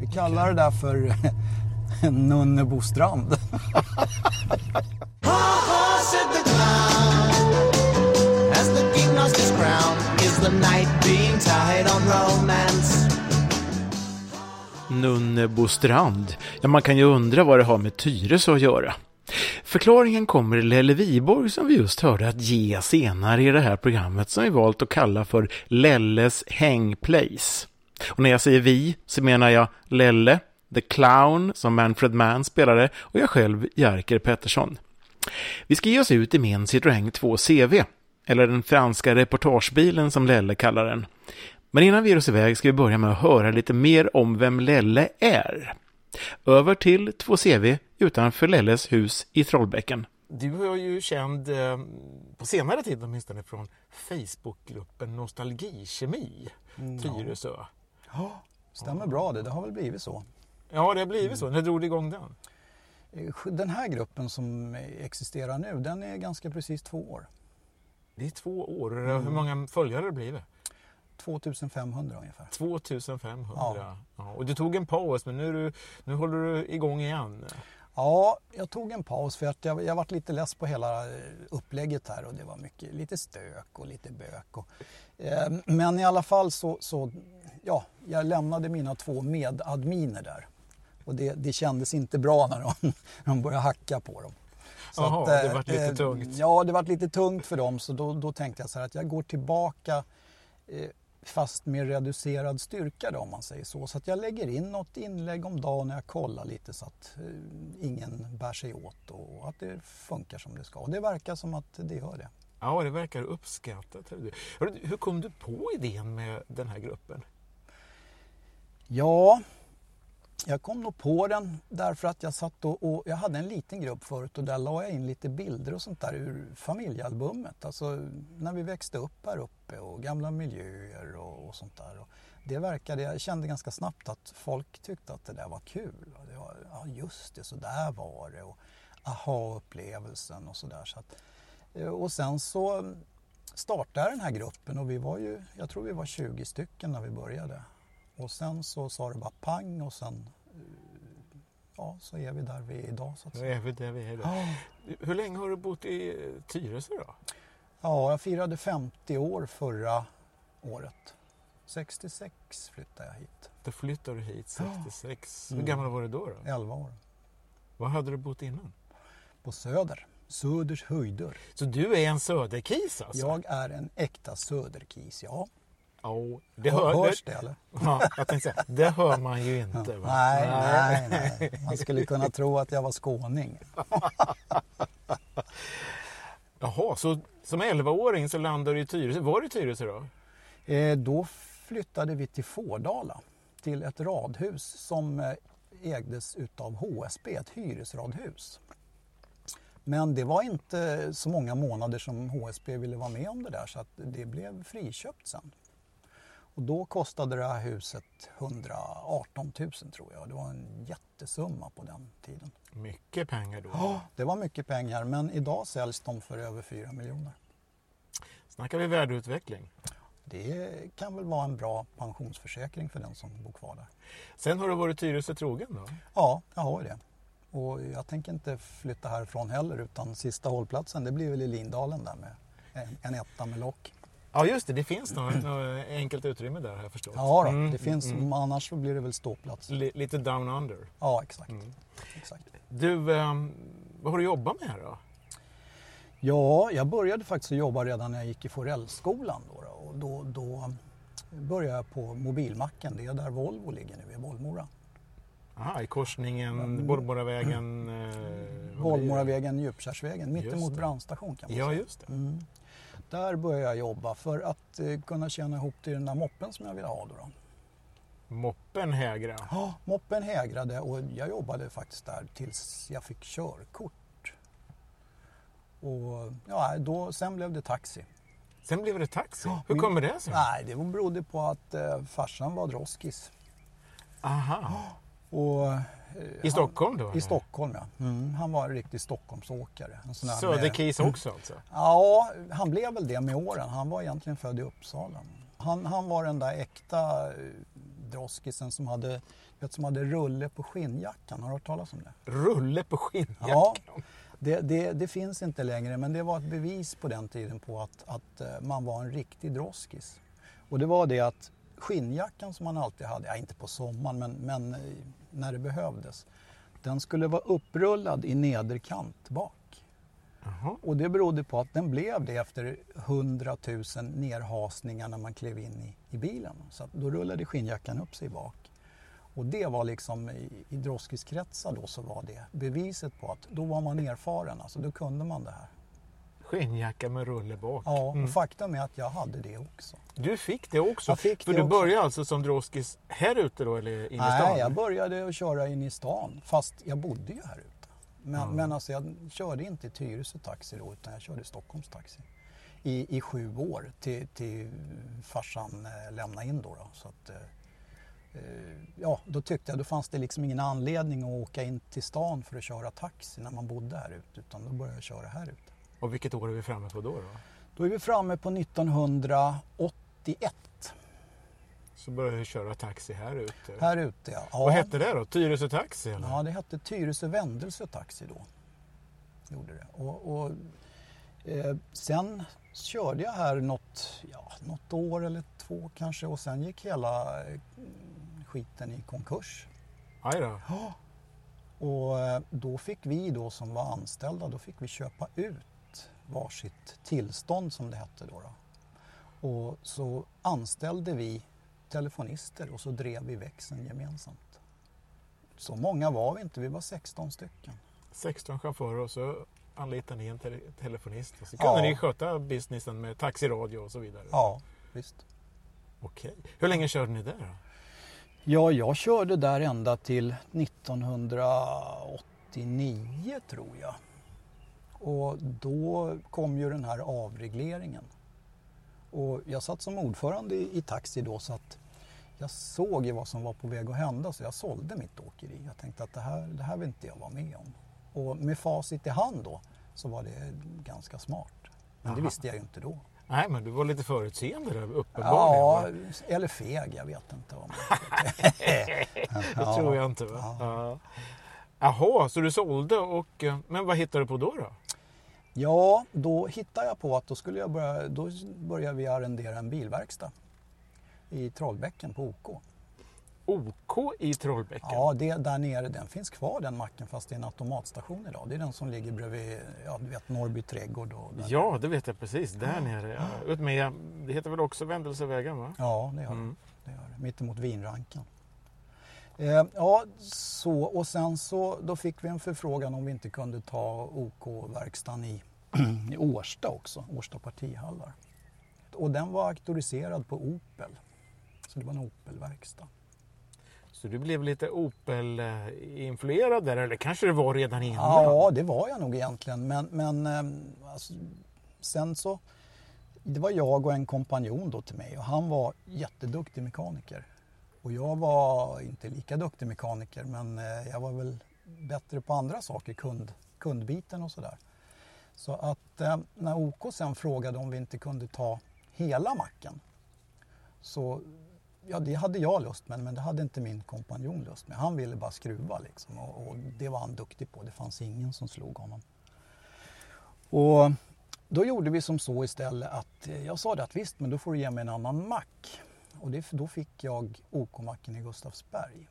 Vi kallar det där för Nunnebostrand. Nunnebostrand. Ja, man kan ju undra vad det har med Tyresö att göra. Förklaringen kommer Lelle Viborg som vi just hörde att ge senare i det här programmet som vi valt att kalla för Lelles Hängplace. Och när jag säger vi så menar jag Lelle, The Clown som Manfred Mann spelade och jag själv Jerker Pettersson. Vi ska ge oss ut i min Citroën 2 CV, eller den franska reportagebilen som Lelle kallar den. Men innan vi ger oss iväg ska vi börja med att höra lite mer om vem Lelle är. Över till 2CV utanför Lelles hus i Trollbäcken. Du är ju känd eh, på senare tid åtminstone från Facebookgruppen Nostalgikemi, Tyresö. Ja, stämmer bra det. Det har väl blivit så. Ja, det har blivit så. När drog du igång den? Eh, Den här gruppen som existerar nu, den är ganska precis två år. Det är två år. Hur många följare har det blivit? 2500 ungefär. 2500. Ja. Ja. Och du tog en paus, men nu, du, nu håller du igång igen. Ja, jag tog en paus för att jag, jag varit lite less på hela eh, upplägget här och det var mycket, lite stök och lite bök. Och, eh, men i alla fall så, så, ja, jag lämnade mina två medadminer där. Och det, det kändes inte bra när de, när de började hacka på dem. Så Jaha, att, det eh, vart lite eh, tungt. Ja, det var lite tungt för dem så då, då tänkte jag så här att jag går tillbaka eh, fast med reducerad styrka då, om man säger så. Så att jag lägger in något inlägg om dagen när jag kollar lite så att eh, ingen bär sig åt och att det funkar som det ska. Och det verkar som att det gör det. Ja, det verkar uppskattat. Hur kom du på idén med den här gruppen? Ja, jag kom nog på den därför att jag satt och, och jag hade en liten grupp förut och där la jag in lite bilder och sånt där ur familjealbumet. Alltså när vi växte upp här uppe och gamla miljöer och, och sånt där. Och det verkade, jag kände ganska snabbt att folk tyckte att det där var kul. Och det var, ja just det, så där var det. Och aha-upplevelsen och sådär. Så att, eh, och sen så startade den här gruppen och vi var ju, jag tror vi var 20 stycken när vi började. Och sen så sa det bara pang och sen eh, ja, så är vi där vi är idag. Så att Nu säga. är vi där vi är. Då. Ja. Hur länge har du bott i Tyresö då? Ja, jag firade 50 år förra året. 66 flyttade jag hit. Då flyttade du hit 66. Hur Mm. gammal var du då? då? 11 år. Var hade du bott innan? På Söder. Söders höjder. Så du är en söderkis alltså? Jag är en äkta söderkis, ja. Ja, det, Hör, hör, hörs det eller? Ja, jag tänkte säga, det hör man ju inte. Va? Nej, nej, nej. Man skulle kunna tro att jag var skåning. Jaha, så som 11-åring så landade du i Tyresö. Var du i Tyresö då? Eh, då flyttade vi till Fårdala, till ett radhus som eh, ägdes utav HSB, ett hyresradhus. Men det var inte så många månader som HSB ville vara med om det där så att det blev friköpt sen. Och då kostade det här huset 118 000 tror jag. Det var en jättesumma på den tiden. Mycket pengar då. Ja, det var mycket pengar men idag säljs de för över 4 miljoner. Snackar vi värdeutveckling. Det kan väl vara en bra pensionsförsäkring för den som bor kvar där. Sen har du varit Tyresö trogen då? Ja, jag har ju det. Och jag tänker inte flytta härifrån heller utan sista hållplatsen det blir väl i Lindalen där med en, en etta med lock. Ja just det, det finns något, något enkelt utrymme där har jag förstått. Ja då, Mm, det finns, mm. annars så blir det väl ståplats. Li- Lite down under. Ja, exakt. Mm. exakt. Du, ehm, vad har du jobbat med här då? Ja, jag började faktiskt jobba redan när jag gick i Forellskolan. Då, då, och då, då började jag på mobilmacken, det är där Volvo ligger nu, i Bollmora. Aha, i korsningen Bollmoravägen... Eh? Bollmoravägen, Djupkärrsvägen, Just mittemot brandstation kan man Ja, säga. just det. Där började jag jobba för att eh, kunna tjäna ihop till den där moppen som jag ville ha. Då då. Moppen Hägra. Ja, moppen hägrade och jag jobbade faktiskt där tills jag fick körkort. Och ja, då, sen blev det taxi. Sen blev det taxi. Ja, Hur min- kommer det sig? Nej, det berodde på att eh, farsan var droskis. Aha. Och, I Stockholm då? I? Stockholm, ja. Mm, han var en riktig Stockholmsåkare. Där med- Söderkis också alltså? Ja, han blev väl det med åren. Han var egentligen född i Uppsala. Han, han var den där äkta eh, droskisen som hade, vet, som hade rulle på skinnjackan. Har du hört talas om det? Rulle på skinnjackan. Ja, det, det, det finns inte längre men det var ett bevis på den tiden på att, att eh, man var en riktig droskis. Och det var det att skinnjackan som man alltid hade, ja inte på sommaren men, men eh, när det behövdes, den skulle vara upprullad i nederkant bak. Jaha. Och det berodde på att den blev det efter 100 000 nerhasningar när man klev in i, i bilen. Så då rullade skinnjackan upp sig bak. Och det var liksom i, i droskiskretsar då så var det beviset på att då var man erfaren, alltså då kunde man det här. Skinnjacka med rulle bak. Ja, Mm. faktum är att jag hade det också. Du fick det också? Jag fick För det du också. började alltså som droskis här ute då eller inne i stan? Nej, jag började att köra in i stan fast jag bodde ju här ute. Men, Ja. men alltså jag körde inte Tyresö Taxi då utan jag körde Stockholms Taxi. I, i sju år till, till farsan eh, lämnade in då. då. Så att, eh, eh, ja, då tyckte jag då fanns det liksom ingen anledning att åka in till stan för att köra taxi när man bodde här ute utan då började jag köra här ute. Och vilket år är vi framme på då? då? Då är vi framme på 1981 Så började du köra taxi här ute. här ute. Ja. Vad hette det då? Tyresö Taxi? Eller? Ja, det hette Tyresö Vändelse Taxi då. Gjorde det. Och, och, eh, sen körde jag här något, ja, något år eller två kanske och sen gick hela eh, skiten i konkurs. Aj då. Och eh, då fick vi då som var anställda, då fick vi köpa ut varsitt tillstånd som det hette då. då. Och så anställde vi telefonister och så drev vi växeln gemensamt. Så många var vi inte, vi var 16 stycken. 16 chaufförer och så anlitade ni en tele telefonist. Och så Ja. kunde ni sköta businessen med taxiradio och så vidare. Ja, visst. Okej. Hur länge körde ni där då? Ja, jag körde där ända till 1989 tror jag. Och då kom ju den här avregleringen. Och jag satt som ordförande i, i taxi då så att jag såg ju vad som var på väg att hända så jag sålde mitt åkeri. Jag tänkte att det här, det här vill inte jag vara med om. Och med facit i hand då så var det ganska smart. Men det Aha. visste jag ju inte då. Nej, men du var lite förutseende där Ja, uppenbarligen. va? eller feg, jag vet inte. Om Det tror jag inte. Va? Ja. Jaha, så du sålde och... eh, Men vad hittade du på då? då? Ja, då hittade jag på att då skulle jag börja, då började vi arrendera en bilverkstad i Trollbäcken på OK. OK i Trollbäcken? Ja, det där nere, den finns kvar den macken fast det är en automatstation idag. Det är den som ligger bredvid, ja du vet Norrby trädgård och. Ja, det vet jag precis. Där nere. Ja. Ut med, det heter väl också Vändelsevägen? Va? Ja, det gör Mm. det. det, gör det. Mittemot vinranken. Eh, ja, så och sen så då fick vi en förfrågan om vi inte kunde ta OK-verkstan i, i Årsta också, Årsta partihallar. Och den var auktoriserad på Opel. Så det var en Opel-verkstad. Så du blev lite Opel-influerad där, eller kanske det var redan innan? Ja, det var jag nog egentligen. Men, men ehm, alltså, sen så... Det var jag och en kompanjon då till mig och han var jätteduktig mekaniker. Och jag var inte lika duktig mekaniker men eh, jag var väl bättre på andra saker, kund, kundbiten och sådär. Så att eh, när OK sen frågade om vi inte kunde ta hela macken så ja, det hade jag lust med men det hade inte min kompanjon lust med. Han ville bara skruva liksom och, och det var han duktig på. Det fanns ingen som slog honom. Och då gjorde vi som så istället att eh, jag sa det att visst men då får du ge mig en annan mack. Och det, då fick jag OK-macken i Gustavsberg.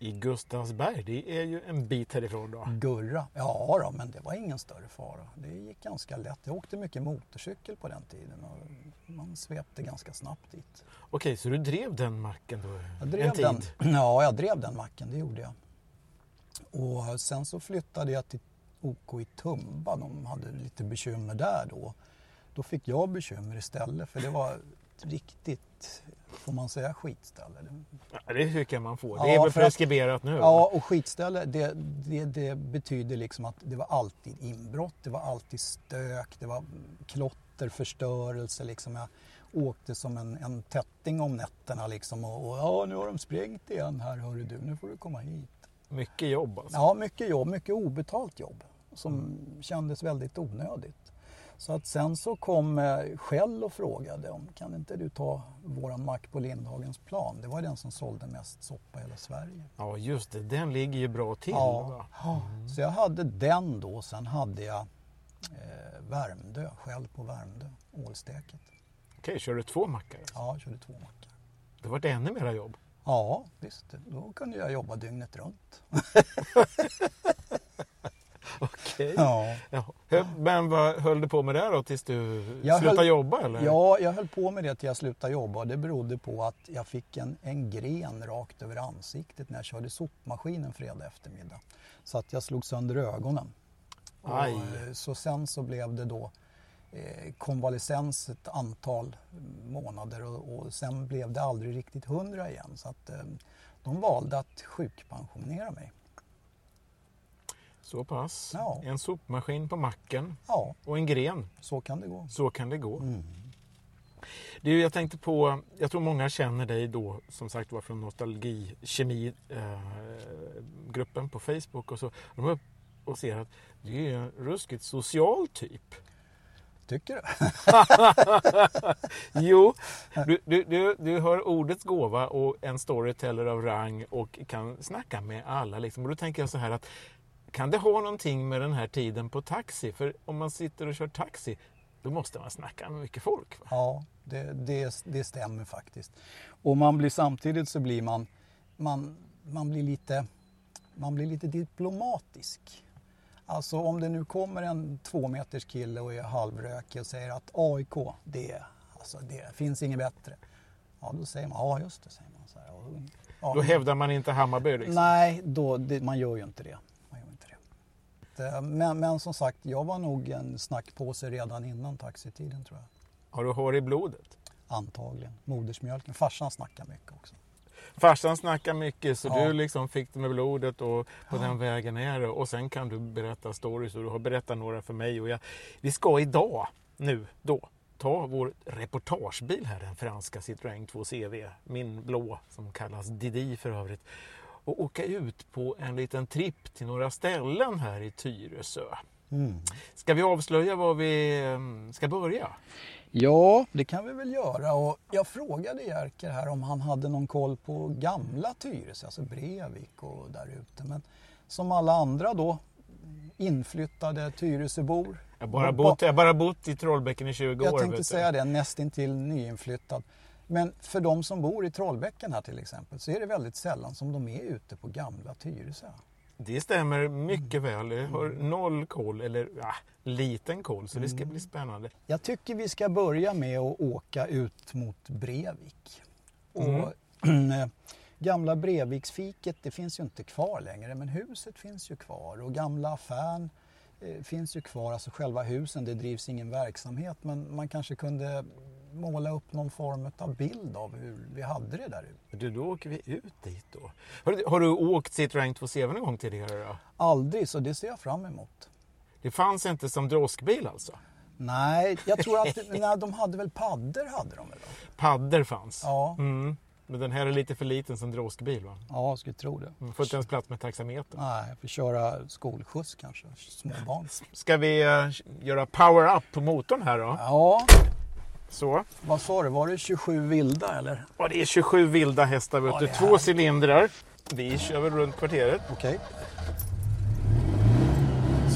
I Gustavsberg, det är ju en bit härifrån då. Gurra. Ja då, men det var ingen större fara. Det gick ganska lätt. Jag åkte mycket motorcykel på den tiden och man svepte ganska snabbt dit. Okej, så du drev den macken då Jag drev en tid? Den, ja, jag drev den macken, det gjorde jag. Och sen så flyttade jag till OK i Tumba. De hade lite bekymmer där då. Då fick jag bekymmer istället för det var ett får man säga skitställe? Ja, det tycker jag man får. Ja, det är att- preskriberat nu? Ja, och skitställe det, det, det betyder liksom att det var alltid inbrott, det var alltid stök, det var klotter, förstörelse. Liksom. Jag åkte som en, en tätting om nätterna liksom och, och ja, nu har de sprängt igen här hörru du, nu får du komma hit. Mycket jobb alltså. Ja, mycket jobb, mycket obetalt jobb som kändes väldigt onödigt. Så att sen så kom eh, Shell och frågade om kan inte du ta våran mack på Lindhagens plan? Det var den som sålde mest soppa i hela Sverige. Ja, just det. Den ligger ju bra till. Ja, ja. Så jag hade den då, sen hade jag eh, Värmdö, Shell på Värmdö, Ålsteket. Okej, kör du två mackar? alltså? Ja, körde två mackar. Det var ännu mera jobb. Ja, visst. Då kunde jag jobba dygnet runt. Okej. Ja. Ja. Men vad höll du på med där då tills du Jag slutade höll- jobba? Eller? Ja, jag höll på med det till jag slutade jobba och det berodde på att jag fick en, en gren rakt över ansiktet när jag körde sopmaskinen fredag eftermiddag. Så att jag slog sönder ögonen. Och, Aj. eh, så sen så blev det då eh, konvalescens ett antal månader och, och sen blev det aldrig riktigt hundra igen. Så att eh, de valde att sjukpensionera mig. Så pass. Ja. En sopmaskin på macken Ja, och en gren. så kan det gå. Så kan det gå. Mm. Du, jag tänkte på, jag tror många känner dig då som sagt var från Nostalgi Kemi eh, på Facebook och så. De är upp och ser att du är en ruskigt social typ. Tycker du? Jo, du, du, du, du har ordets gåva och en storyteller av rang och kan snacka med alla. Liksom. Och då tänker jag så här att kan det ha någonting med den här tiden på taxi? För om man sitter och kör taxi då måste man snacka med mycket folk. Va? Ja, det, det, det stämmer faktiskt. Och man blir samtidigt så blir man, man, man, blir lite, man blir lite diplomatisk. Alltså om det nu kommer en två meters kille och är halvrökig och säger att AIK, det, alltså det finns inget bättre. Ja, då säger man ja just det. Säger man så här. Ja, Då hävdar man inte Hammarby. Liksom. Nej, då, det, man gör ju inte det. Men, men som sagt, jag var nog en snackpåse redan innan taxitiden tror jag. Har du hår i blodet? Antagligen. Modersmjölken. Farsan snackar mycket också. Farsan snackar mycket så Ja. du liksom fick det med blodet och på den vägen är det. Och sen kan du berätta stories och du har berättat några för mig. Och jag, vi ska idag, nu, då, ta vår reportagebil här, den franska Citroën 2 CV, min blå som kallas Didi för övrigt. Och åka ut på en liten tripp till några ställen här i Tyresö. Mm. Ska vi avslöja var vi eh, ska börja? Ja, det kan vi väl göra. Och jag frågade Jerker här om han hade någon koll på gamla Tyresö, alltså Brevik och där ute. Men som alla andra då inflyttade Tyresöbor. Jag har bara Ba- bott, jag bara bott i Trollbäcken i 20 år. Jag tänkte säga det, nästintill nyinflyttad. Men för de som bor i Trollbäcken här till exempel så är det väldigt sällan som de är ute på gamla Tyresö. Det stämmer mycket väl. Jag har noll koll, eller ja, liten koll, så det ska bli spännande. Jag tycker vi ska börja med att åka ut mot Brevik. Mm. Och, gamla Breviksfiket, det finns ju inte kvar längre, men huset finns ju kvar. Och gamla affären finns ju kvar, alltså själva husen, det drivs ingen verksamhet. Men man kanske kunde måla upp någon form av bild av hur vi hade det där ute. Du, då åker vi ut dit då. Har du, har du åkt Citroën 2CV någon gång tidigare då? Aldrig, så det ser jag fram emot. Det fanns inte som droskbil alltså? Nej, jag tror att nej, de hade väl paddor hade de väl? då? Padder fanns? Ja, Mm. Men den här är lite för liten som droskbil va? ja, jag skulle tro det. Mm, Får inte ens plats med taxameter. Nej, jag får köra skolskjuts kanske, småbarn. Ska vi eh, göra power up på motorn här då? Ja, Så. vad sa du, var det 27 vilda eller? Och det är 27 vilda hästar vet Ja, du. Två cylindrar. Vi kör väl runt kvarteret. Okej,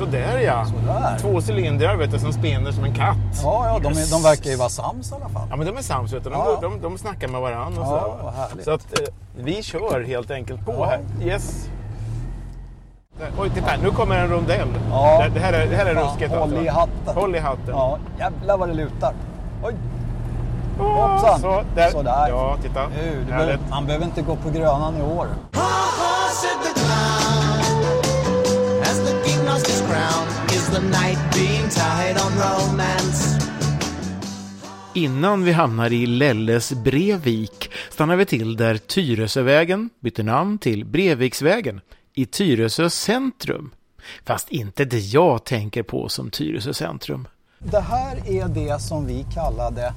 Sådär ja. sådär. Två cylindrar vet du, som spinner som en katt. Ja, ja, de, är, de verkar ju vara sams i alla fall. Ja men de är sams vet du. De, Ja. de, de snackar med varandra och Ja, så. vad härligt. Så att eh, vi kör helt enkelt på Ja. här. Yes. Oj, titta nu kommer en rondell. Ja. Det, här är, det här är Fan, ruskigt håll alltså. i hatten. Håll i hatten. Ja, jävlar vad det lutar. Oj, hoppsan. Så, där. Sådär. Ja, titta. nu, behöver, man behöver inte gå på Grönan i år. King lost his crown, is the night being tied on romance? Innan vi hamnar i Lelles Brevik stannar vi till där Tyresövägen byter namn till Breviksvägen i Tyresö centrum. Fast inte det jag tänker på som Tyresö centrum. Det här är det som vi kallade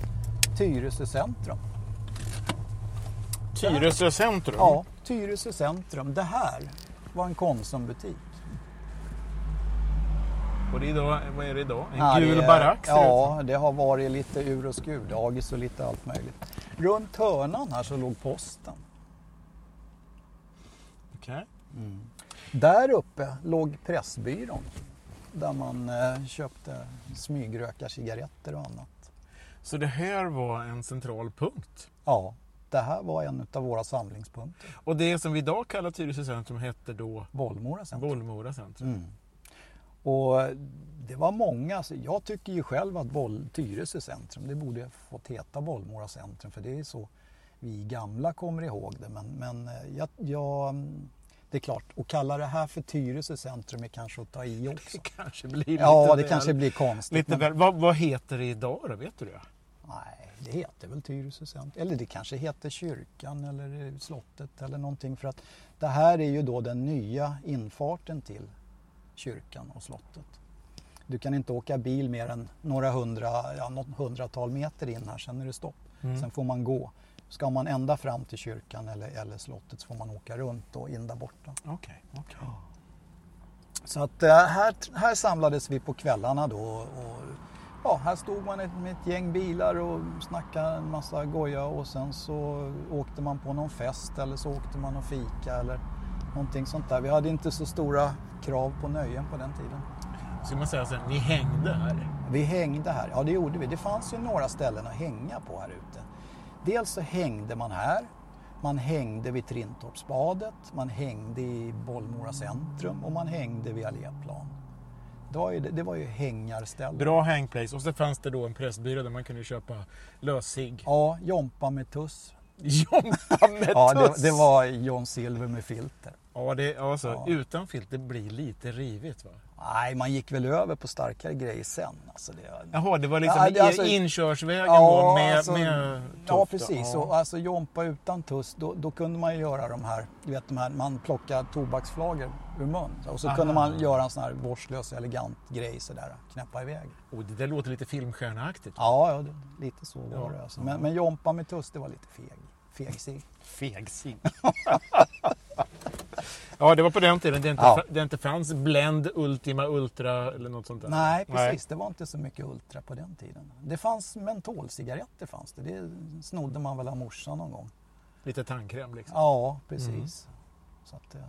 Tyresö centrum. Tyresö centrum. Ja, Tyresö centrum. Det här var en Konsumbutik. Och det är idag, vad är det idag? En Ja, gul är- barack Ja, det har varit lite ur och skur, dagis och lite allt möjligt. Runt hörnan här så låg posten. Okej. Där uppe låg Pressbyrån. Där man eh, köpte smygröka cigaretter och annat. Så det här var en central punkt. Ja, det här var en av våra samlingspunkter. Och det som vi idag kallar Tyresö centrum hette då Bollmora centrum. Bollmora centrum. Mm. Och det var många, så jag tycker ju själv att Boll, Tyresö centrum, det borde fått heta Bollmora centrum för det är så vi gamla kommer ihåg det. Men, men eh, jag, jag, det är klart, att kalla det här för Tyresö centrum är kanske att ta i också. Det kanske blir lite Ja, det väl- kanske blir konstigt. Lite men- väl, vad, vad heter det idag då? Vet du det? Nej, det heter väl Tyresö centrum. Eller det kanske heter kyrkan eller eh, slottet eller någonting. För att det här är ju då den nya infarten till kyrkan och slottet. Du kan inte åka bil mer än några hundra, ja, något hundratal meter in här, sen är det stopp. Mm. Sen får man gå. Ska man ända fram till kyrkan eller, eller slottet så får man åka runt och in där borta. Okej, okej. Så att eh, här, här samlades vi på kvällarna då och ja, här stod man med ett gäng bilar och snackade en massa goja och sen så åkte man på någon fest eller så åkte man och fika eller någonting sånt där. Vi hade inte så stora krav på nöjen på den tiden. Ska man säga så här, ni hängde här? Vi hängde här, ja det gjorde vi. Det fanns ju några ställen att hänga på här ute. Dels så hängde man här, man hängde vid Trintorpsbadet, man hängde i Bollmora centrum och man hängde vid Alléplan. Det var ju, det var ju hängarställen. Bra hangplace. Och så fanns det då en pressbyrå där man kunde köpa lössigg. Ja, Jompa med tuss. Jompa med Ja, det, tuss! det var John Silver med filter. Ja, det, alltså, Ja. utan filter blir lite rivigt va? Nej, man gick väl över på starkare grejer sen. Alltså det, Jaha, det var liksom Ja, det- alltså- inkörsvägen Ja, då med, alltså- med Ja, tuff då. precis. Ja. Och alltså Jompa utan tuss, då, då kunde man ju göra de här, du vet de här, man plockar tobaksflagor ur mun. Och så Aha. kunde man göra en sån här vårdslös, elegant grej sådär, knäppa iväg. Oh, det där låter lite filmstjärneaktigt. Ja, ja det, lite så var Ja. det. Alltså. Men, men Jompa med tuss, det var lite feg. Fegsig. Fegsig. ja, det var på den tiden det inte, Ja. det inte fanns Blend, Ultima, Ultra eller något sånt där. Nej, precis. Det var inte så mycket Ultra på den tiden. Det fanns mentolcigaretter fanns det. Det snodde man väl av morsan någon gång. Lite tandkräm liksom. Ja, precis. Så att, eh,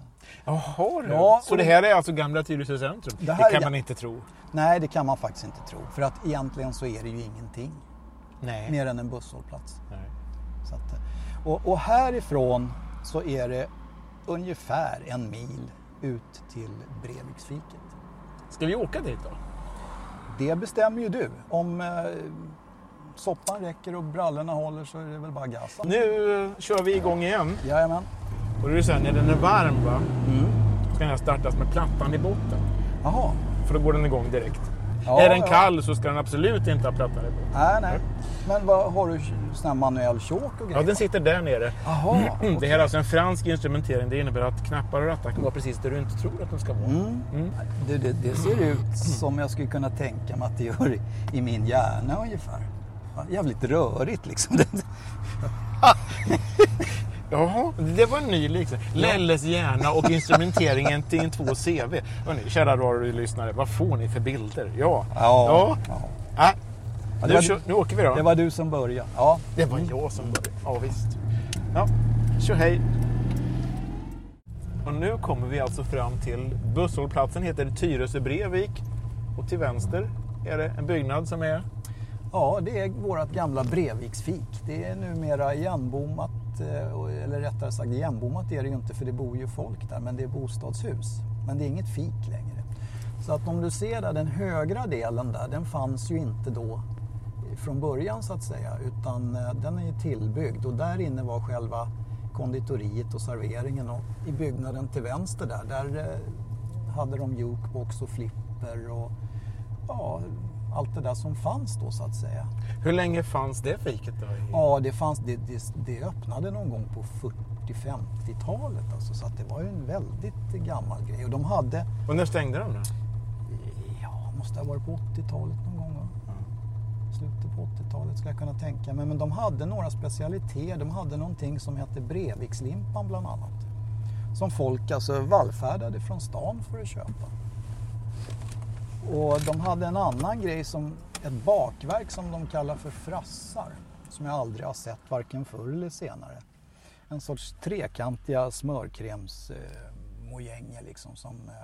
Jaha du. Ja, Så det här är alltså gamla Tyresö centrum? Det Det, kan man inte tro. nej, det kan man faktiskt inte tro. För att egentligen så är det ju ingenting. Nej. Mer än en busshållplats. Nej. Så att, eh, och, och härifrån så är det ungefär en mil ut till Breviksfiket. Ska vi åka dit då? Det bestämmer ju du. Om eh, soppan räcker och brallorna håller så är det väl bara gasa. Nu kör vi igång igen. Jajamän. Och så här, när den är varm va, Mm. ska den här startas med plattan i botten. Jaha. För då går den igång direkt. Ja, är den ja. kall så ska den absolut inte ha i botten. Nej, nej. Men vad, har du sån här manuell chock och Ja, grejer? den sitter där nere. Jaha. Mm, Det här är alltså en fransk instrumentering. Det innebär att knappar och rattar kan vara precis där du inte tror att de ska vara. Mm. Mm. Det, det, det ser ut som jag skulle kunna tänka mig att det gör i, i min hjärna ungefär. Ja, Jävligt rörigt liksom. Jaha, det var en ny liknelse. Lelles hjärna och instrumenteringen till en 2CV. Hörrni, kära radiolyssnare, vad får ni för bilder? Ja. Ja. Ja. ja. Äh, nu, var- kör, nu åker vi då. Det var du som började. Ja. Det var jag som började. Ja, visst. Ja, hej. Och nu kommer vi alltså fram till busshållplatsen, heter Tyresö Brevik. Och till vänster är det en byggnad som är... ja, det är vårt gamla Breviksfik. Det är numera igenbommat, Eh, eller rättare sagt igenbommat är det ju inte för det bor ju folk där, men det är bostadshus. Men det är inget fik längre. Så att om du ser där, den högra delen där, den fanns ju inte då från början så att säga, utan eh, den är ju tillbyggd och där inne var själva konditoriet och serveringen och i byggnaden till vänster där, där eh, hade de jukebox och flipper och ja, allt det där som fanns då så att säga. Hur länge fanns det fiket då? Ja, det, fanns, det, det, det öppnade någon gång på 40-50-talet alltså, så att det var ju en väldigt gammal grej och de hade, Och när stängde de då? ja, måste ha varit på 80-talet någon gång. va? slutet på 80-talet ska jag kunna tänka mig. Men de hade några specialiteter. De hade någonting som hette Brevikslimpan bland annat. Som folk alltså vallfärdade från stan för att köpa. Och de hade en annan grej som ett bakverk som de kallar för frassar. Som jag aldrig har sett varken förr eller senare. En sorts trekantiga smörkremsmojänger liksom som eh,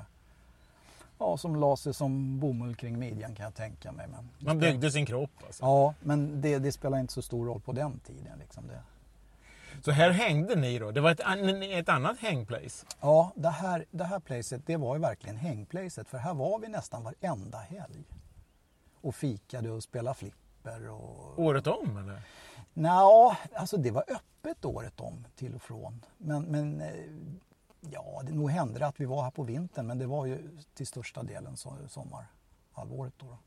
Ja, som la sig som bomull kring midjan kan jag tänka mig. Men Man byggde sin kropp alltså. Ja, men det, det spelar inte så stor roll på den tiden. Liksom det. Så här hängde ni då? Det var ett, ett annat hängplace? Ja, det här, det här placet, det var ju verkligen hängplacet. För här var vi nästan varenda helg. Och fikade och spelade flipper och... Året om eller? Nja, alltså det var öppet året om till och från. Men, men eh, ja, det nog hände det att vi var här på vintern. Men det var ju till största delen so sommarhalvåret då. då.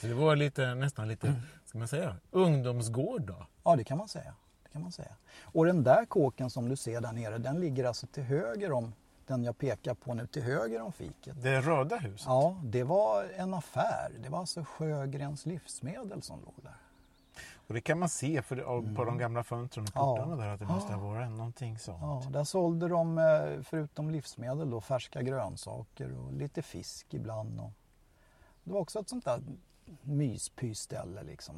Så det var lite, nästan lite, ska man säga, ungdomsgård då? Ja, det kan man säga. Kan man säga. Och den där kåken som du ser där nere, den ligger alltså till höger om den jag pekar på nu, till höger om fiket. Det röda huset? Ja, det var en affär. Det var alltså Sjögrens livsmedel som låg där. Och det kan man se för, på de gamla fönstren och portarna Mm. Ja. där att det måste ha varit någonting sånt. Ja, där sålde de eh, förutom livsmedel då färska grönsaker och lite fisk ibland. Och det var också ett sånt där myspysställe liksom.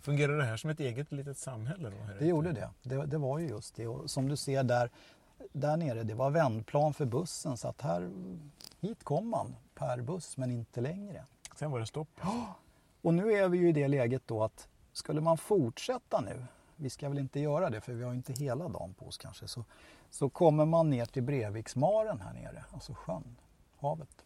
Fungerar det här som ett eget litet samhälle då? Det gjorde det. det. Det var ju just det. Och som du ser där, där nere, det var vändplan för bussen så att här, hit kom man per buss men inte längre. Sen var det stopp. Och nu är vi ju i det läget då att skulle man fortsätta nu, vi ska väl inte göra det för vi har ju inte hela dagen på oss kanske, så, så kommer man ner till Breviksmaren här nere, alltså sjön, havet.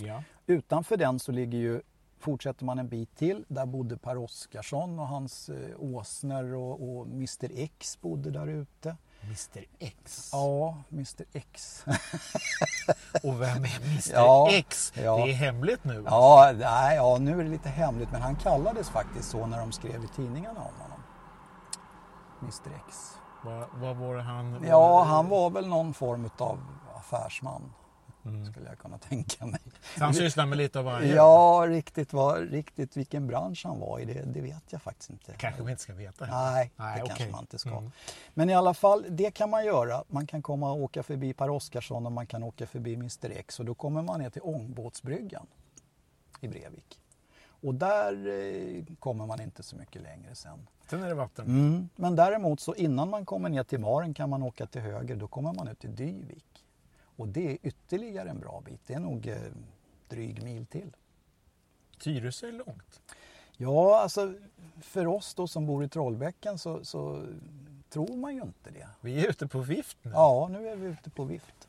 Ja. Utanför den så ligger ju, fortsätter man en bit till, där bodde Per Oskarsson och hans eh, åsnor och, och Mr X bodde där ute. Mr X. Ja, Mr X. Och vem är Mr Ja, X? ja. Det är hemligt nu. Ja, nej, ja, nu är det lite hemligt men han kallades faktiskt så när de skrev i tidningarna om honom. Mr X. Vad, vad var det han... Ja, han var väl någon form av affärsman. Mm. Skulle jag kunna tänka mig. Så han sysslar med lite av varje? Ja, riktigt, vad, riktigt vilken bransch han var i det, det vet jag faktiskt inte. Kanske vi inte ska veta. Nej, Nej, det okej. kanske man inte ska. Mm. Men i alla fall, det kan man göra. Man kan komma och åka förbi Per Oskarsson och man kan åka förbi Mr X och då kommer man ner till ångbåtsbryggan i Brevik. Och där eh, kommer man inte så mycket längre sen. Sen är det vatten. Mm. Men däremot så innan man kommer ner till Maren kan man åka till höger. Då kommer man ut till Dyvik. Och det är ytterligare en bra bit. Det är nog eh, dryg mil till. Tyresö är långt. Ja, alltså för oss då som bor i Trollbäcken så, så tror man ju inte det. Vi är ute på vift nu. Ja, nu är vi ute på vift.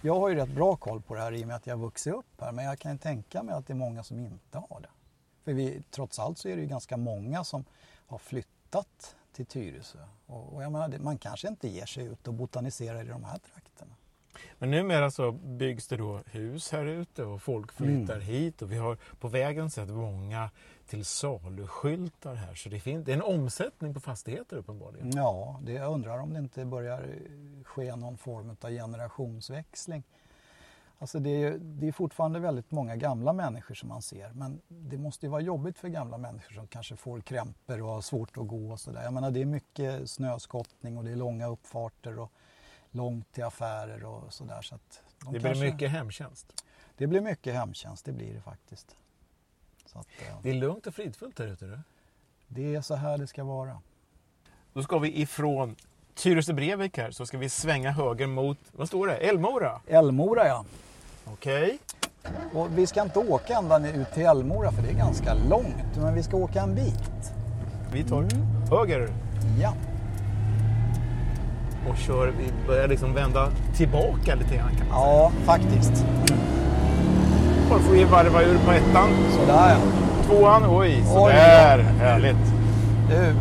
Jag har ju rätt bra koll på det här i och med att jag har vuxit upp här. Men jag kan ju tänka mig att det är många som inte har det. För vi, trots allt så är det ju ganska många som har flyttat till Tyresö. Och, och menar, man kanske inte ger sig ut och botaniserar i de här trakterna. Men numera så byggs det då hus här ute och folk flyttar Mm. hit och vi har på vägen sett många till salu-skyltar här. Så det, finns, det är en omsättning på fastigheter uppenbarligen. Ja, det, jag undrar om det inte börjar eh, ske någon form av generationsväxling. Alltså det är, det är fortfarande väldigt många gamla människor som man ser. Men det måste ju vara jobbigt för gamla människor som kanske får krämpor och har svårt att gå och sådär. Jag menar det är mycket snöskottning och det är långa uppfarter och långt till affärer och sådär. Så att de det kanske- blir mycket hemtjänst. det blir mycket hemtjänst, det blir det faktiskt. Att, eh, Det är lugnt och fridfullt här ute. Du. det är så här det ska vara. Då ska vi ifrån Tyresö Brevik här så ska vi svänga höger mot, vad står det? Älmora? Älmora ja. Okej. Och vi ska inte åka ända ut till Älmora för det är ganska långt. Men vi ska åka en bit. Vi tar Mm. höger Ja. Och kör, börjar liksom vända tillbaka lite grann kan man säga. Ja, faktiskt. Bara får vi varva ur på ettan. Sådär ja. Tvåan, oj, sådär. Härligt. Du,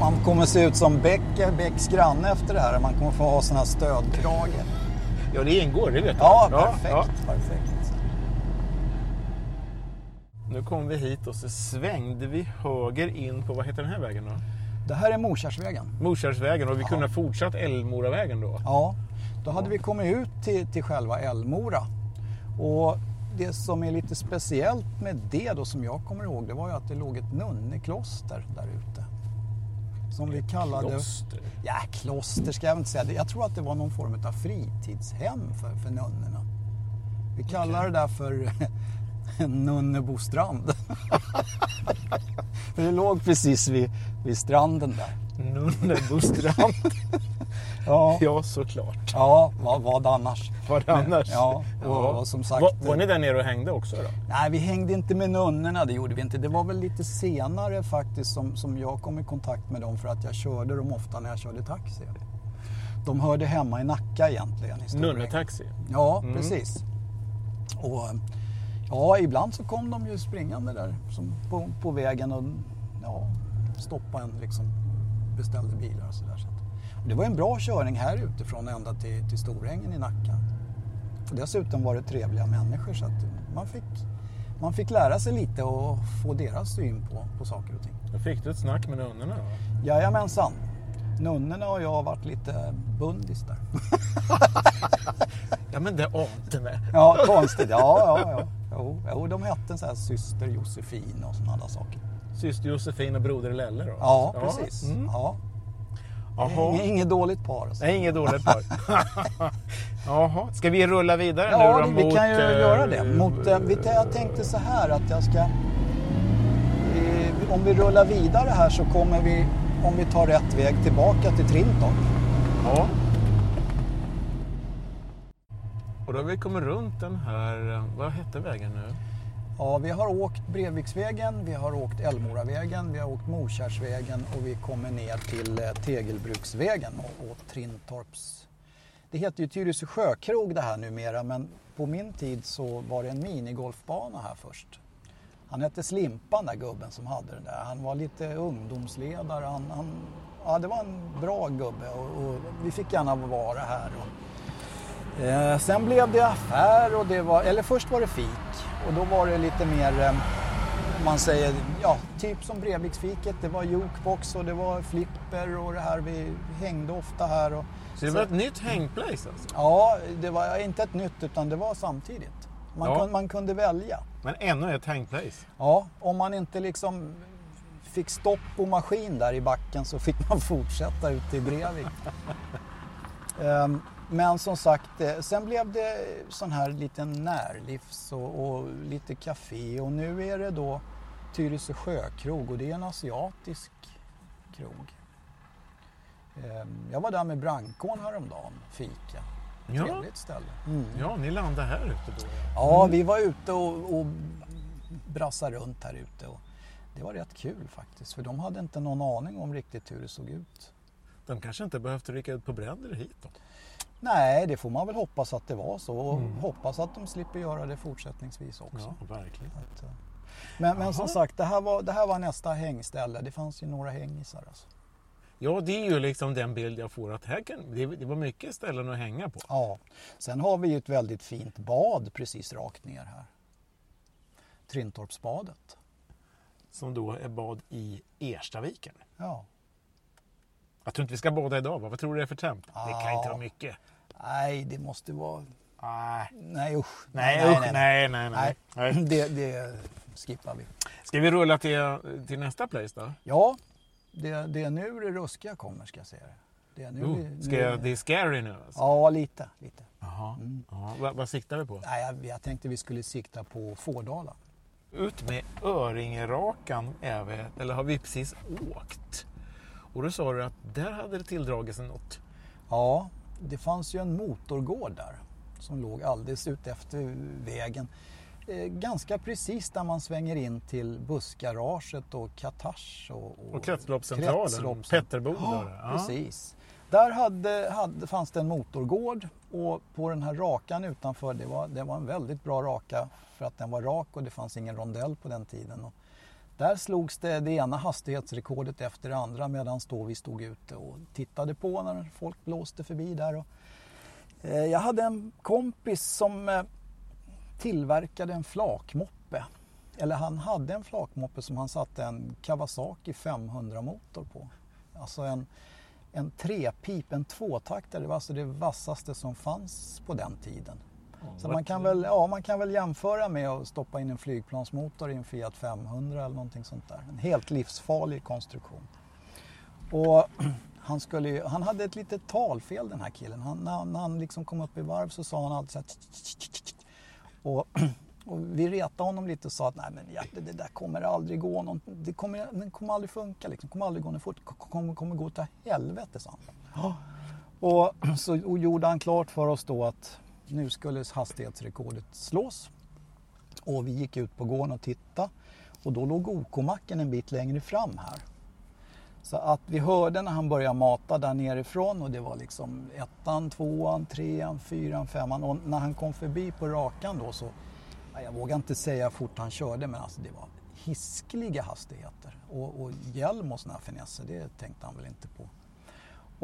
man kommer se ut som Beck, Becks granne efter det här. Man kommer få ha såna här stödkrage. Ja, det ingår, det vet Ja, jag. perfekt. perfekt. Nu kom vi hit och så svängde vi höger in på, vad heter den här vägen då? Det här är Morsärsvägen. Morsärsvägen och vi Ja. kunde ha fortsatt Älmoravägen då. Ja, då hade vi kommit ut till, till själva Älmora. Och det som är lite speciellt med det då som jag kommer ihåg det var ju att det låg ett nunnekloster där ute. Som vi kallade... Kloster. Ja, kloster ska jag inte säga. Jag tror att det var någon form av fritidshem för, för nunnorna. Vi kallar det där för Nunnebostrand. För det låg precis vid, vid stranden där. Nunnebostrand. Ja, ja, såklart. ja vad, vad annars? Vad annars? Ja, och, Ja. och som sagt. Var, var ni där nere och hängde också då? Nej, vi hängde inte med nunnorna, det gjorde vi inte. Det var väl lite senare faktiskt som, som jag kom i kontakt med dem för att jag körde dem ofta när jag körde taxi. De hörde hemma i Nacka egentligen. Nunnetaxi? Ja, Mm. precis. Och ja, ibland så kom de ju springande där på, på vägen och ja, stoppade en liksom, beställde bilar och sådär. Så det var en bra körning här utifrån ända till, till Storängen i Nacka. Och dessutom var det trevliga människor så att man fick, man fick lära sig lite och få deras syn på, på saker och ting. Då fick du ett snack med nunnorna? Jajamensan. Nunnorna och jag har varit lite bundis där. Ja, men det ante mig. Ja, konstigt. Ja, ja, ja. Jo, jo, de hette så här syster Josefin och sådana där saker. Syster Josefin och broder Lelle då? Ja, precis. Mm. Ja. Inget, inget dåligt par. Alltså. Nej, inget dåligt par. Jaha. Ska vi rulla vidare Ja, nu då vi mot, kan ju eh, göra det. Mot, eh, vi, jag tänkte så här att jag ska... Eh, om vi rullar vidare här så kommer vi, om vi tar rätt väg, tillbaka till Trintorp. Ja. Och då har vi kommit runt den här, eh, vad hette vägen nu? Ja, vi har åkt Breviksvägen, vi har åkt Älmoravägen, vi har åkt Morkärrsvägen och vi kommer ner till eh, Tegelbruksvägen och, och Trintorps... Det heter ju Tyresö sjökrog det här numera men på min tid så var det en minigolfbana här först. Han hette Slimpan den där gubben som hade den där. Han var lite ungdomsledare. Han, han, ja, det var en bra gubbe och, och vi fick gärna vara här. Och, Eh, sen blev det affär och det var, eller först var det fik och då var det lite mer, eh, man säger, ja typ som Breviksfiket. Det var jukebox och det var flipper och det här, vi hängde ofta här. Och, Så det var ett nytt hängplace alltså? Ja, det var inte ett nytt utan det var samtidigt. Man, Ja. kunde, man kunde välja. Men ännu ett hängplace? Ja, om man inte liksom fick stopp på maskin där i backen så fick man fortsätta ut i Brevik. Ehm, Men som sagt, eh, sen blev det sån här liten närlivs och, och lite café och nu är det då Tyresö sjökrog och det är en asiatisk krog. Ehm, Jag var där med Brankon häromdagen, fika. Ja. Trevligt ställe. Mm. Ja, ni landade här ute då? Ja, vi var ute och, och brassade runt här ute. Och det var rätt kul faktiskt, för de hade inte någon aning om riktigt hur det såg ut. De kanske inte behövde rycka ut på bränder hit då? Nej, det får man väl hoppas att det var så och Mm. hoppas att de slipper göra det fortsättningsvis också. Ja, verkligen. Att, eh, men, men som sagt, det här, var, det här var nästa hängställe. Det fanns ju några hängisar. Alltså. Ja, det är ju liksom den bild jag får att här kan, det, det var mycket ställen att hänga på. Ja. Sen har vi ju ett väldigt fint bad precis rakt ner här. Trintorpsbadet. Som då är bad i Erstaviken. Ja. Jag tror inte vi ska bada idag, va? vad tror du det är för temp? Det kan inte Ja. vara mycket. Nej, det måste vara... Nej, Nej usch. nej, usch, nej, nej, nej. Nej, nej. det, det skippar vi. Ska vi rulla till, till nästa place då? Ja, det, det är nu det ruskiga kommer ska jag säga. Det är nu, Oh, ska nu, jag, det är scary nu alltså? Ja, lite. lite. Jaha. Mm. Ja, vad, vad siktar vi på? Nej, jag, jag tänkte vi skulle sikta på Fårdala. Ut med Öringerakan vi, eller har vi precis åkt. Och då sa du att där hade det tilldragit sig något. Ja, det fanns ju en motorgård där som låg alldeles ut efter vägen. Eh, ganska precis där man svänger in till bussgaraget och Katars. Och, Och kretsloppscentralen, Kretsloppscent- Petterboda. Ja, där. Ja. precis. Där hade, hade, fanns det en motorgård och på den här rakan utanför, det var, det var en väldigt bra raka för att den var rak och det fanns ingen rondell på den tiden. Och där slogs det det ena hastighetsrekordet efter det andra medan då vi stod ute och tittade på när folk blåste förbi där. Och, eh, jag hade en kompis som eh, tillverkade en flakmoppe. Eller han hade en flakmoppe som han satte en Kawasaki 500 motor på. Alltså en, en trepip, en tvåtaktare. Det var alltså det vassaste som fanns på den tiden. Så man kan, väl, ja, man kan väl jämföra med att stoppa in en flygplansmotor i en Fiat 500 eller någonting sånt där. En helt livsfarlig konstruktion. Och han, skulle, ju- han hade ett litet talfel den här killen. Han, när, han- när han liksom kom upp i varv så sa han alltid så här. Och Och vi retade honom lite och sa att nej men Hjärte, det där kommer aldrig gå. Någon, det, kommer, det kommer aldrig funka. Liksom. Det kommer aldrig gå något fort. Det kommer, kommer gå till helvete, sa han. Och så och gjorde han klart för oss då att nu skulle hastighetsrekordet slås. Och vi gick ut på gården och tittade. Och då låg OK-macken en bit längre fram här. Så att vi hörde när han började mata där nerifrån och det var liksom ettan, tvåan, trean, fyran, femman och när han kom förbi på rakan då så, jag vågar inte säga hur fort han körde men alltså det var hiskliga hastigheter och, och hjälm och såna här finesser det tänkte han väl inte på.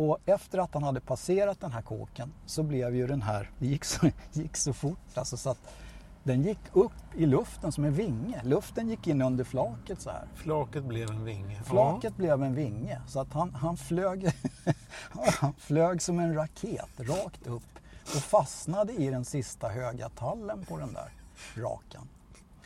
Och efter att han hade passerat den här kåken så blev ju den här, det gick så, gick så fort alltså så att den gick upp i luften som en vinge. Luften gick in under flaket så här. Flaket blev en vinge. Flaket blev en vinge så att han, han, flög, han flög som en raket rakt upp och fastnade i den sista höga tallen på den där rakan.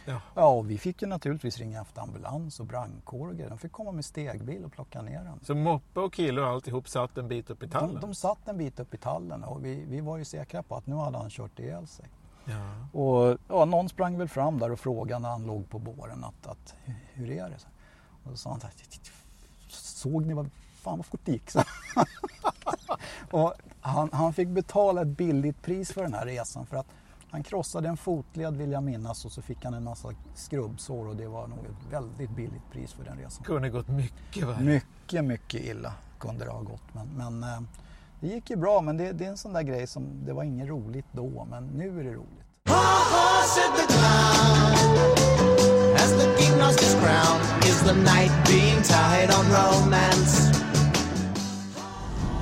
Ja. Ja, vi fick ju naturligtvis ringa efter ambulans och brandkår och grejer. De fick komma med stegbil och plocka ner den. Så moppe och kille och alltihop satt en bit upp i tallen? De, de satt en bit upp i tallen och vi, vi var ju säkra på att nu hade han kört ihjäl sig. Ja. Och ja, någon sprang väl fram där och frågade när han låg på båren att, att hur är det? Och då sa han såg ni vad, fan vad fort det gick? Och han, han fick betala ett billigt pris för den här resan för att han krossade en fotled vill jag minnas och så fick han en massa skrubbsår och det var nog ett väldigt billigt pris för den resan. Kunde gått mycket värre. Mycket, mycket illa kunde det ha gått. Men, men eh, det gick ju bra men det, det är en sån där grej som det var inget roligt då men nu är det roligt.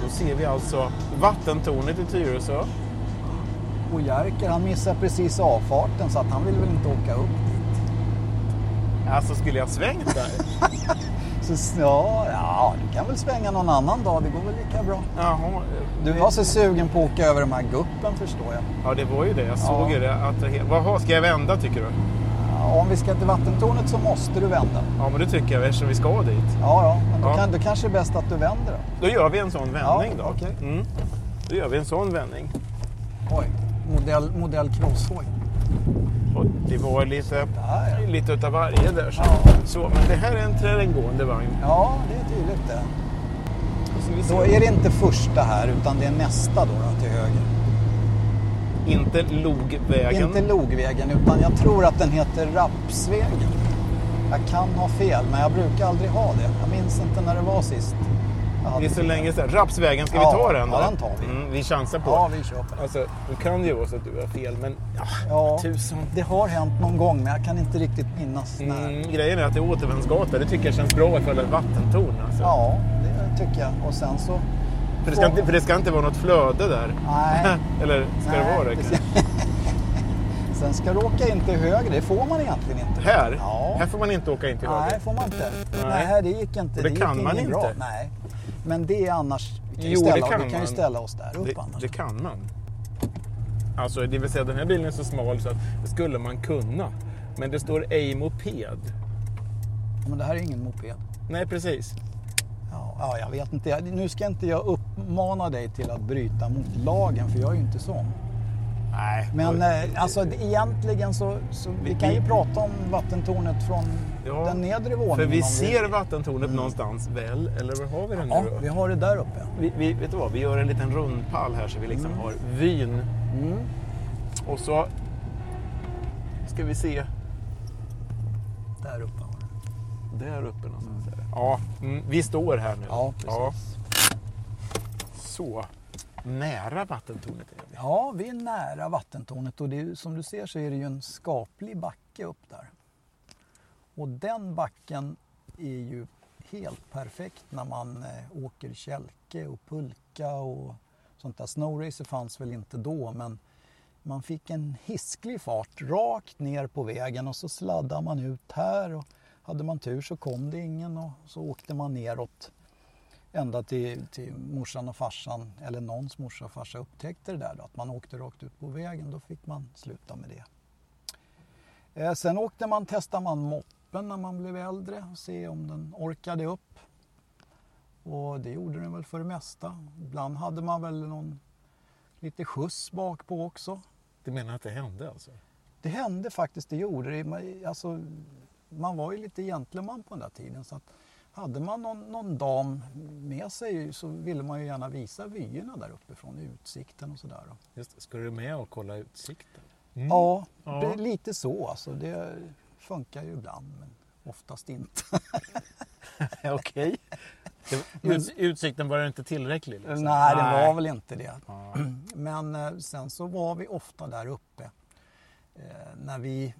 Då ser vi alltså vattentornet i Tyresö. Och Jerker han missade precis avfarten så att han vill väl inte åka upp dit. Alltså skulle jag svängt där? Så ja, ja, du kan väl svänga någon annan dag, det går väl lika bra. Jaha. Du var så sugen på att åka över de här guppen förstår jag. Ja, det var ju det. Jag Ja. såg ju det. Attraher- Jaha, ska jag vända tycker du? Ja, om vi ska till vattentornet så måste du vända. Ja, men det tycker jag eftersom vi ska dit. Ja, ja, men då, Ja. Kan, då kanske det är bäst att du vänder då. Då gör vi en sån vändning Ja, då. okej. Mm. Då gör vi en sån vändning. Oj, modell, modell crosshoj. Och det var lite, Där, lite utav varje där. Så. Ja. så, men det här är en terränggående vagn. Ja, det är tydligt det. Då är det inte första här utan det är nästa då, då till höger. Inte Logvägen. Inte Logvägen utan jag tror att den heter Rapsvägen. Jag kan ha fel men jag brukar aldrig ha det. Jag minns inte när det var sist. Hade Det är så länge sedan. Rapsvägen, ska Ja, vi ta den då? ja, den tar vi. Mm, vi chansar på. Ja, vi kör på det. Alltså, nu kan det ju vara så att du har fel, men ja, Ja, tusan. det har hänt någon gång men jag kan inte riktigt minnas när. Mm, grejen är att det är återvändsgata. Det tycker jag känns bra ifall det är vattentorn. Alltså. Ja, det tycker jag. Och sen så... För, det ska inte, för det ska inte vara något flöde där. Nej. Eller ska det Nej, vara det? Sen ska du åka in till höger, det får man egentligen inte. Här? Ja. Här får man inte åka in till Nej, höger. får man inte. Nej. Nej, det gick inte. Och det gick kan man inget Bra. inte. Nej. Men det är annars... Vi kan ju Jo, det ställa, kan vi kan ju man. ställa oss där upp Det, annars. det kan man. Alltså, det vill säga den här bilen är så smal så att det skulle man kunna. Men det står ej moped. Men det här är ingen moped. Nej, precis. Ja, ja, jag vet inte. Nu ska inte jag uppmana dig till att bryta mot lagen för jag är ju inte sån. Nej. Men eh, alltså det- egentligen så, så vi kan ju vi- prata om vattentornet från Ja, den nedre våningen. För vi ser vattentornet någonstans väl? Eller var har vi Ja, nu då? vi har det där uppe. Vi, vi, vet du vad, vi gör en liten rundpall här så vi liksom har vyn. Mm. Och så ska vi se Där uppe har vi det. där uppe någonstans. det. Ja, mm, vi står här nu. Ja, precis. Så, nära vattentornet är vi. Ja, vi är nära vattentornet och det är, som du ser så är det ju en skaplig backe upp där. Och den backen är ju helt perfekt när man eh, åker kälke och pulka och sånt där. Snowracer fanns väl inte då men man fick en hisklig fart rakt ner på vägen och så sladdade man ut här och hade man tur så kom det ingen och så åkte man neråt ända till, till morsan och farsan, eller någons morsa och farsa upptäckte det där då, att man åkte rakt ut på vägen. Då fick man sluta med det. Eh, sen åkte man, testade man moppen när man blev äldre och se om den orkade upp. Och det gjorde den väl för det mesta. Ibland hade man väl någon lite skjuts bak på också. Du menar att det hände alltså? Det hände faktiskt, det gjorde det. Alltså, man var ju lite gentleman på den där tiden. Så att hade man någon, någon dam med sig så ville man ju gärna visa vyerna där uppifrån, utsikten och sådär. Just, ska du med och kolla utsikten? Mm. Ja, Ja. det är lite så alltså. Det funkar ju ibland men oftast inte. Okej. Det- Ut, utsikten var inte tillräcklig? Liksom. Nej, det var väl inte det. Ja. Men eh, sen så var vi ofta där uppe eh, när vi,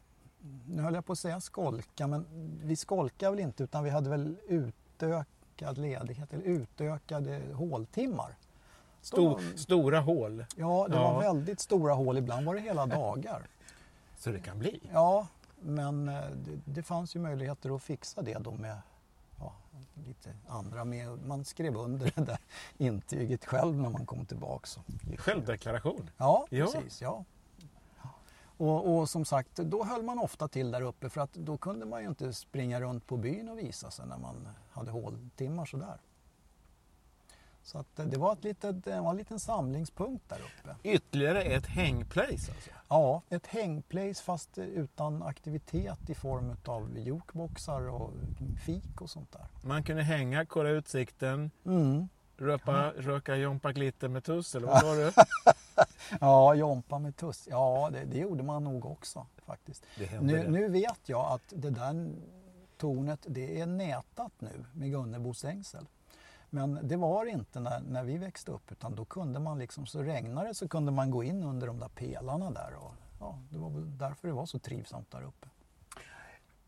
nu höll jag på att säga skolka, men vi skolkade väl inte utan vi hade väl utökad ledighet eller utökade håltimmar. Stor, stora hål. Ja, det Ja. var väldigt stora hål. Ibland var det hela dagar. Så det kan bli. Ja, men eh, det, det fanns ju möjligheter att fixa det då med ja, lite andra med. Man skrev under det där intyget själv när man kom tillbaka. Självdeklaration. Ja, Ja. precis. Ja. Och, och som sagt, då höll man ofta till där uppe för att då kunde man ju inte springa runt på byn och visa sig när man hade håltimmar sådär. Så att eh, det var, ett litet, det var en liten samlingspunkt där uppe. Ytterligare ett hängplace alltså. Ja, ett hängplace fast utan aktivitet i form av jukeboxar och fik och sånt där. Man kunde hänga, kolla utsikten, Mm. Röpa, röka Jompa Glitter med tuss eller vad sa du? Ja, jompa med tuss. Ja, det, det gjorde man nog också faktiskt. Nu, nu vet jag att det där tornet det är nätat nu med Gunnebos ängsel. Men det var inte när, när vi växte upp utan då kunde man liksom, så regnade det så kunde man gå in under de där pelarna där. Och, ja, det var väl därför det var så trivsamt där uppe.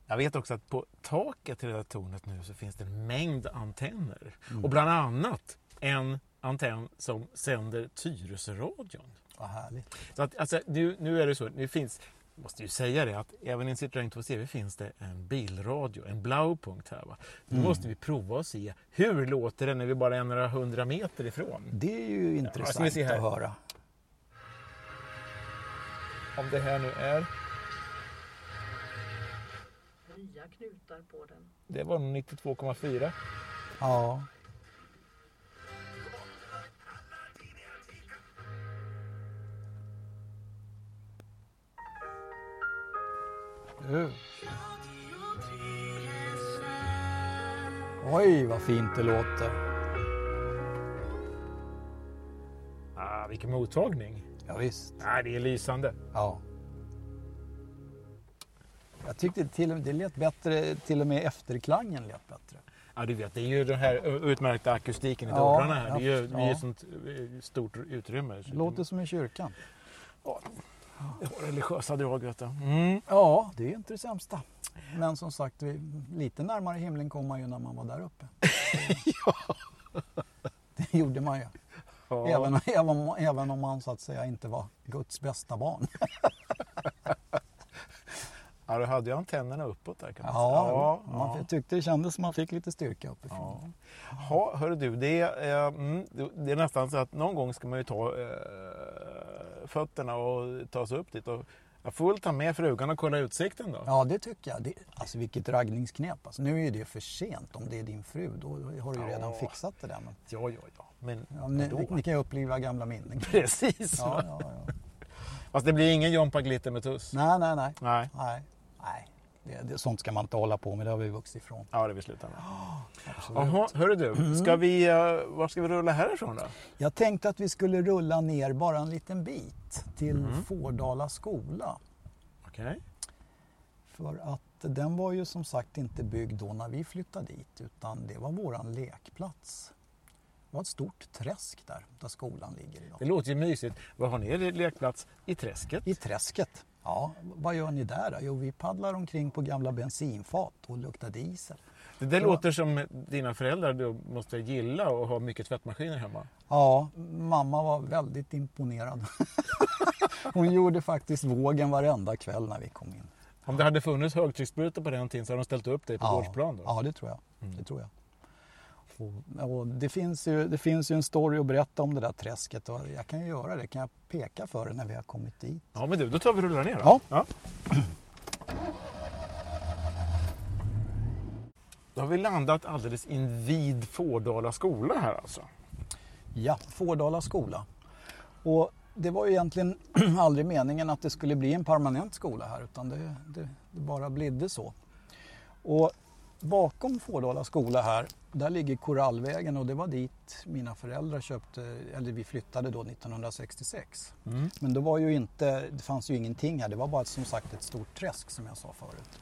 Jag vet också att på taket till det här tornet nu så finns det en mängd antenner. Mm. Och bland annat en antenn som sänder Tyresöradion. Vad härligt. Så att, alltså, nu, nu är det så, det finns, jag måste ju säga det, att även i en Citroën 2CV finns det en bilradio, en Blaupunkt här. Va? Nu Mm. måste vi prova och se hur låter det när vi bara är några hundra meter ifrån. Det är ju intressant här. att höra. Om det här nu är, Nya knutar på den. det var nog 92,4. Ja. Du. Oj, vad fint det låter. Ah, vilken mottagning! Ja, visst. Ah, det är lysande. Ja. Jag tyckte till, det lät bättre, till och med efterklangen lät bättre. Ja, du vet, det är ju den här utmärkta akustiken i Ja, dörrarna här. Det är ju ja. ett sånt eh, stort utrymme. Det låter som i kyrkan. Ja, det religiösa drag, vet du. Mm. Ja, det är ju inte det sämsta. Men som sagt, vi, lite närmare himlen kom man ju när man var där uppe. Det gjorde man ju. Ja. Även, även, även om man så att säga inte var Guds bästa barn. Ja, du hade ju antennerna uppåt där kan man Ja, säga. man tyckte det kändes som man fick lite styrka Ja. uppifrån. Ja, hörru du, det är, eh, mm, det är nästan så att någon gång ska man ju ta eh, fötterna och ta sig upp dit. Och jag får väl ta med frugan och kolla utsikten då. Ja, det tycker jag. Det, alltså vilket raggningsknep. Alltså, nu är ju det för sent. Om det är din fru, då har du ju redan Ja. fixat det där. Men, Ja, ja, ja. Men ja, ni, vadå? ni kan ju uppliva gamla minnen. Precis. Ja, ja, ja. Fast det blir ingen Jompa Glitter med tuss. Nej, nej, nej. Nej. nej, nej. Det, det, sånt ska man inte hålla på med. Det har vi vuxit ifrån. Ja, det vill sluta med. Absolut. Jaha, hörru du. Ska vi, uh, var ska vi rulla härifrån då? Jag tänkte att vi skulle rulla ner bara en liten bit till Mm. Fårdala skola. Okej. För att den var ju som sagt inte byggd då när vi flyttade dit utan det var våran lekplats. Det var ett stort träsk där, där skolan ligger Det idag. låter ju mysigt. Var har ni er lekplats? I träsket? I träsket. Ja, vad gör ni där då? Jo, vi paddlar omkring på gamla bensinfat och luktar diesel. Det där Ja. låter som dina föräldrar då måste gilla och ha mycket tvättmaskiner hemma. Ja, mamma var väldigt imponerad. Hon gjorde faktiskt vågen varenda kväll när vi kom in. Om det hade funnits högtryckssprutor på den tiden så hade de ställt upp dig på gårdsplan då? Ja, det tror jag. Mm. Det tror jag. Och, det, finns ju, det finns ju en story att berätta om det där träsket och jag kan ju göra det. Kan jag peka för det när vi har kommit dit? Ja, men du, då tar vi och rullar ner då. Ja. Då har vi landat alldeles invid Fårdala skola här alltså. Ja, Fårdala skola. Och det var ju egentligen aldrig meningen att det skulle bli en permanent skola här utan det, det, det bara blidde så. Och bakom Fårdala skola här, där ligger Korallvägen och det var dit mina föräldrar köpte, eller vi flyttade då 1966. Mm. Men det var ju inte, det fanns ju ingenting här, det var bara som sagt ett stort träsk som jag sa förut.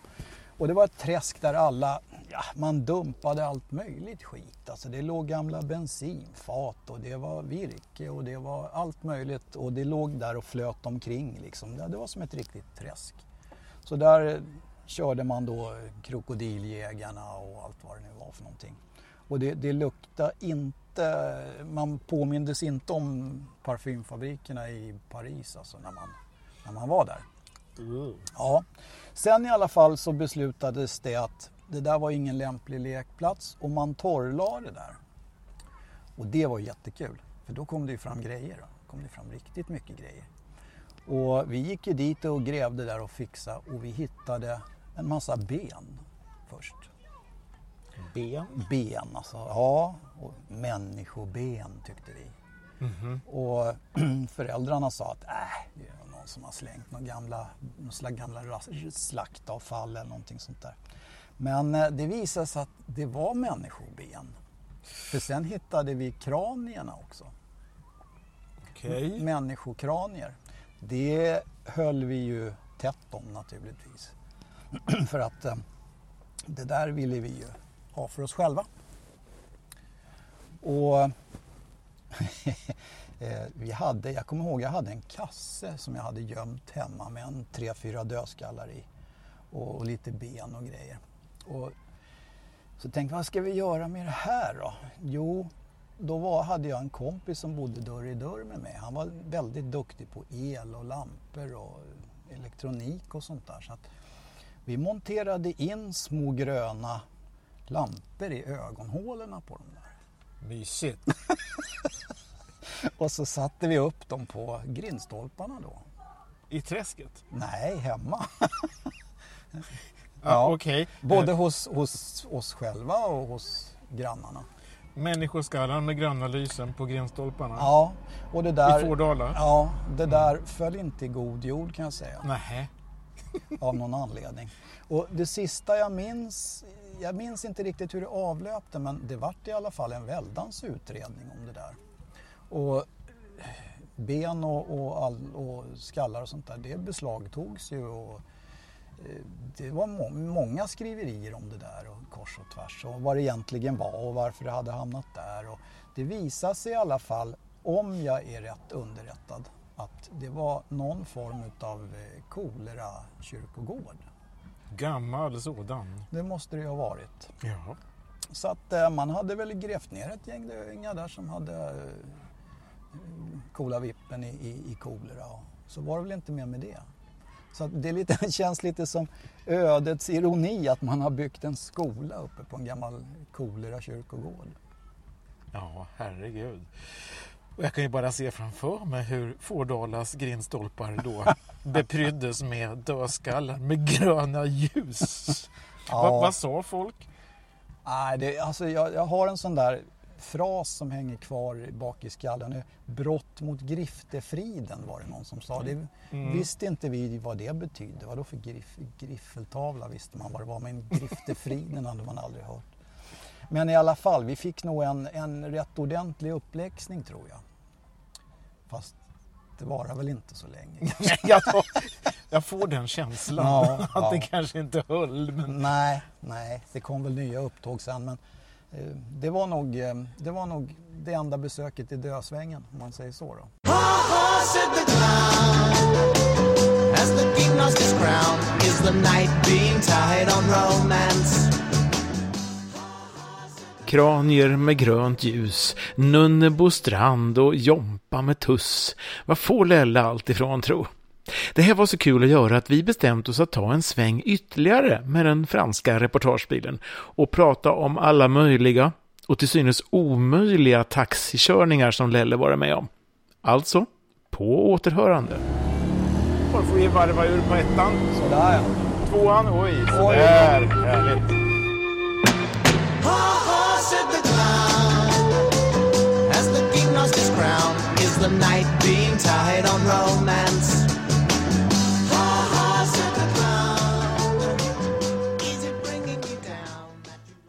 Och det var ett träsk där alla, ja, man dumpade allt möjligt skit. Alltså det låg gamla bensinfat och det var virke och det var allt möjligt och det låg där och flöt omkring liksom. Det, det var som ett riktigt träsk. Så där körde man då krokodiljägarna och allt vad det nu var för någonting. Och det, det luktade inte, man påmindes inte om parfymfabrikerna i Paris alltså när man, när man var där. Ja. Sen i alla fall så beslutades det att det där var ingen lämplig lekplats och man torrlade det där. Och det var jättekul för då kom det ju fram grejer. Då kom det fram riktigt mycket grejer. Och vi gick ju dit och grävde där och fixade och vi hittade en massa ben först. Ben. Ben alltså, ja. Och människoben tyckte vi. Och föräldrarna sa att äh, det är någon som har slängt några gamla, någon slags gamla slaktavfall eller någonting sånt där. Men eh, det visade sig att det var människoben. För sen hittade vi kranierna också. Okej. Människokranier. Det höll vi ju tätt om naturligtvis. för att eh, det där ville vi ju ha för oss själva. Och eh, vi hade, jag kommer ihåg jag hade en kasse som jag hade gömt hemma med en tre, fyra dödskallar i och, och lite ben och grejer. Och så tänkte jag, vad ska vi göra med det här då? Jo, då var, hade jag en kompis som bodde dörr i dörr med mig. Han var väldigt duktig på el och lampor och elektronik och sånt där. Så att vi monterade in små gröna lampor i ögonhålorna på dem där. Mysigt. Och så satte vi upp dem på grindstolparna då. I träsket? Nej, hemma. Ja, Ja. Okej. Både hos, hos oss själva och hos grannarna. Människoskallar med gröna lysen på grenstolparna. Ja, och det där, I Fårdala? ja, det där föll inte i god jord kan jag säga. Nähä. av någon anledning. Och det sista jag minns, jag minns inte riktigt hur det avlöpte men det vart i alla fall en väldans utredning om det där. Och ben och, och, all, och skallar och sånt där, det beslagtogs ju och det var må många skriverier om det där och kors och tvärs och vad det egentligen var och varför det hade hamnat där. Och det visade sig i alla fall, om jag är rätt underrättad, att det var någon form av kolera kyrkogård. Gammal sådan. Det måste det ju ha varit. Ja. Så att eh, man hade väl grävt ner ett gäng döingar där som hade eh, coola vippen i, i, i kolera. Så var det väl inte mer med det. Så det lite, det känns lite som ödets ironi att man har byggt en skola uppe på en gammal kolera kyrkogård. Ja, herregud. Och jag kan ju bara se framför mig hur Fårdalas grindstolpar då bepryddes med dödskallar med gröna ljus. Ja. Vad, vad sa folk? Nej, det, alltså jag, jag har en sån där fras som hänger kvar bak i skallen. Brott mot griftefriden var det någon som sa. Det Mm. visste inte vi vad det betydde. Vad då för griff, griffeltavla visste man vad det var. Men griftefriden hade man aldrig hört. Men i alla fall, vi fick nog en, en rätt ordentlig uppläxning tror jag. Fast det var väl inte så länge. jag, får, jag får den känslan Ja, att ja. det kanske inte höll. Men... nej, nej, det kom väl nya upptåg sen. Men Eh, det var, nog, eh, det var nog det enda besöket i dödsvängen om man säger så. Då. Kranier med grönt ljus, Nunnebo strand och Jompa med tuss. Vad får Lelle allt ifrån tro? Det här var så kul att göra att vi bestämt oss att ta en sväng ytterligare med den franska reportagebilen och prata om alla möjliga och till synes omöjliga taxikörningar som Lelle varit med om. Alltså, på återhörande. Då får vi varva ur på ettan. Sådär ja. Tvåan, oj, sådär. Oj. Härligt. As the king lost his crown, is the night being tied on romance?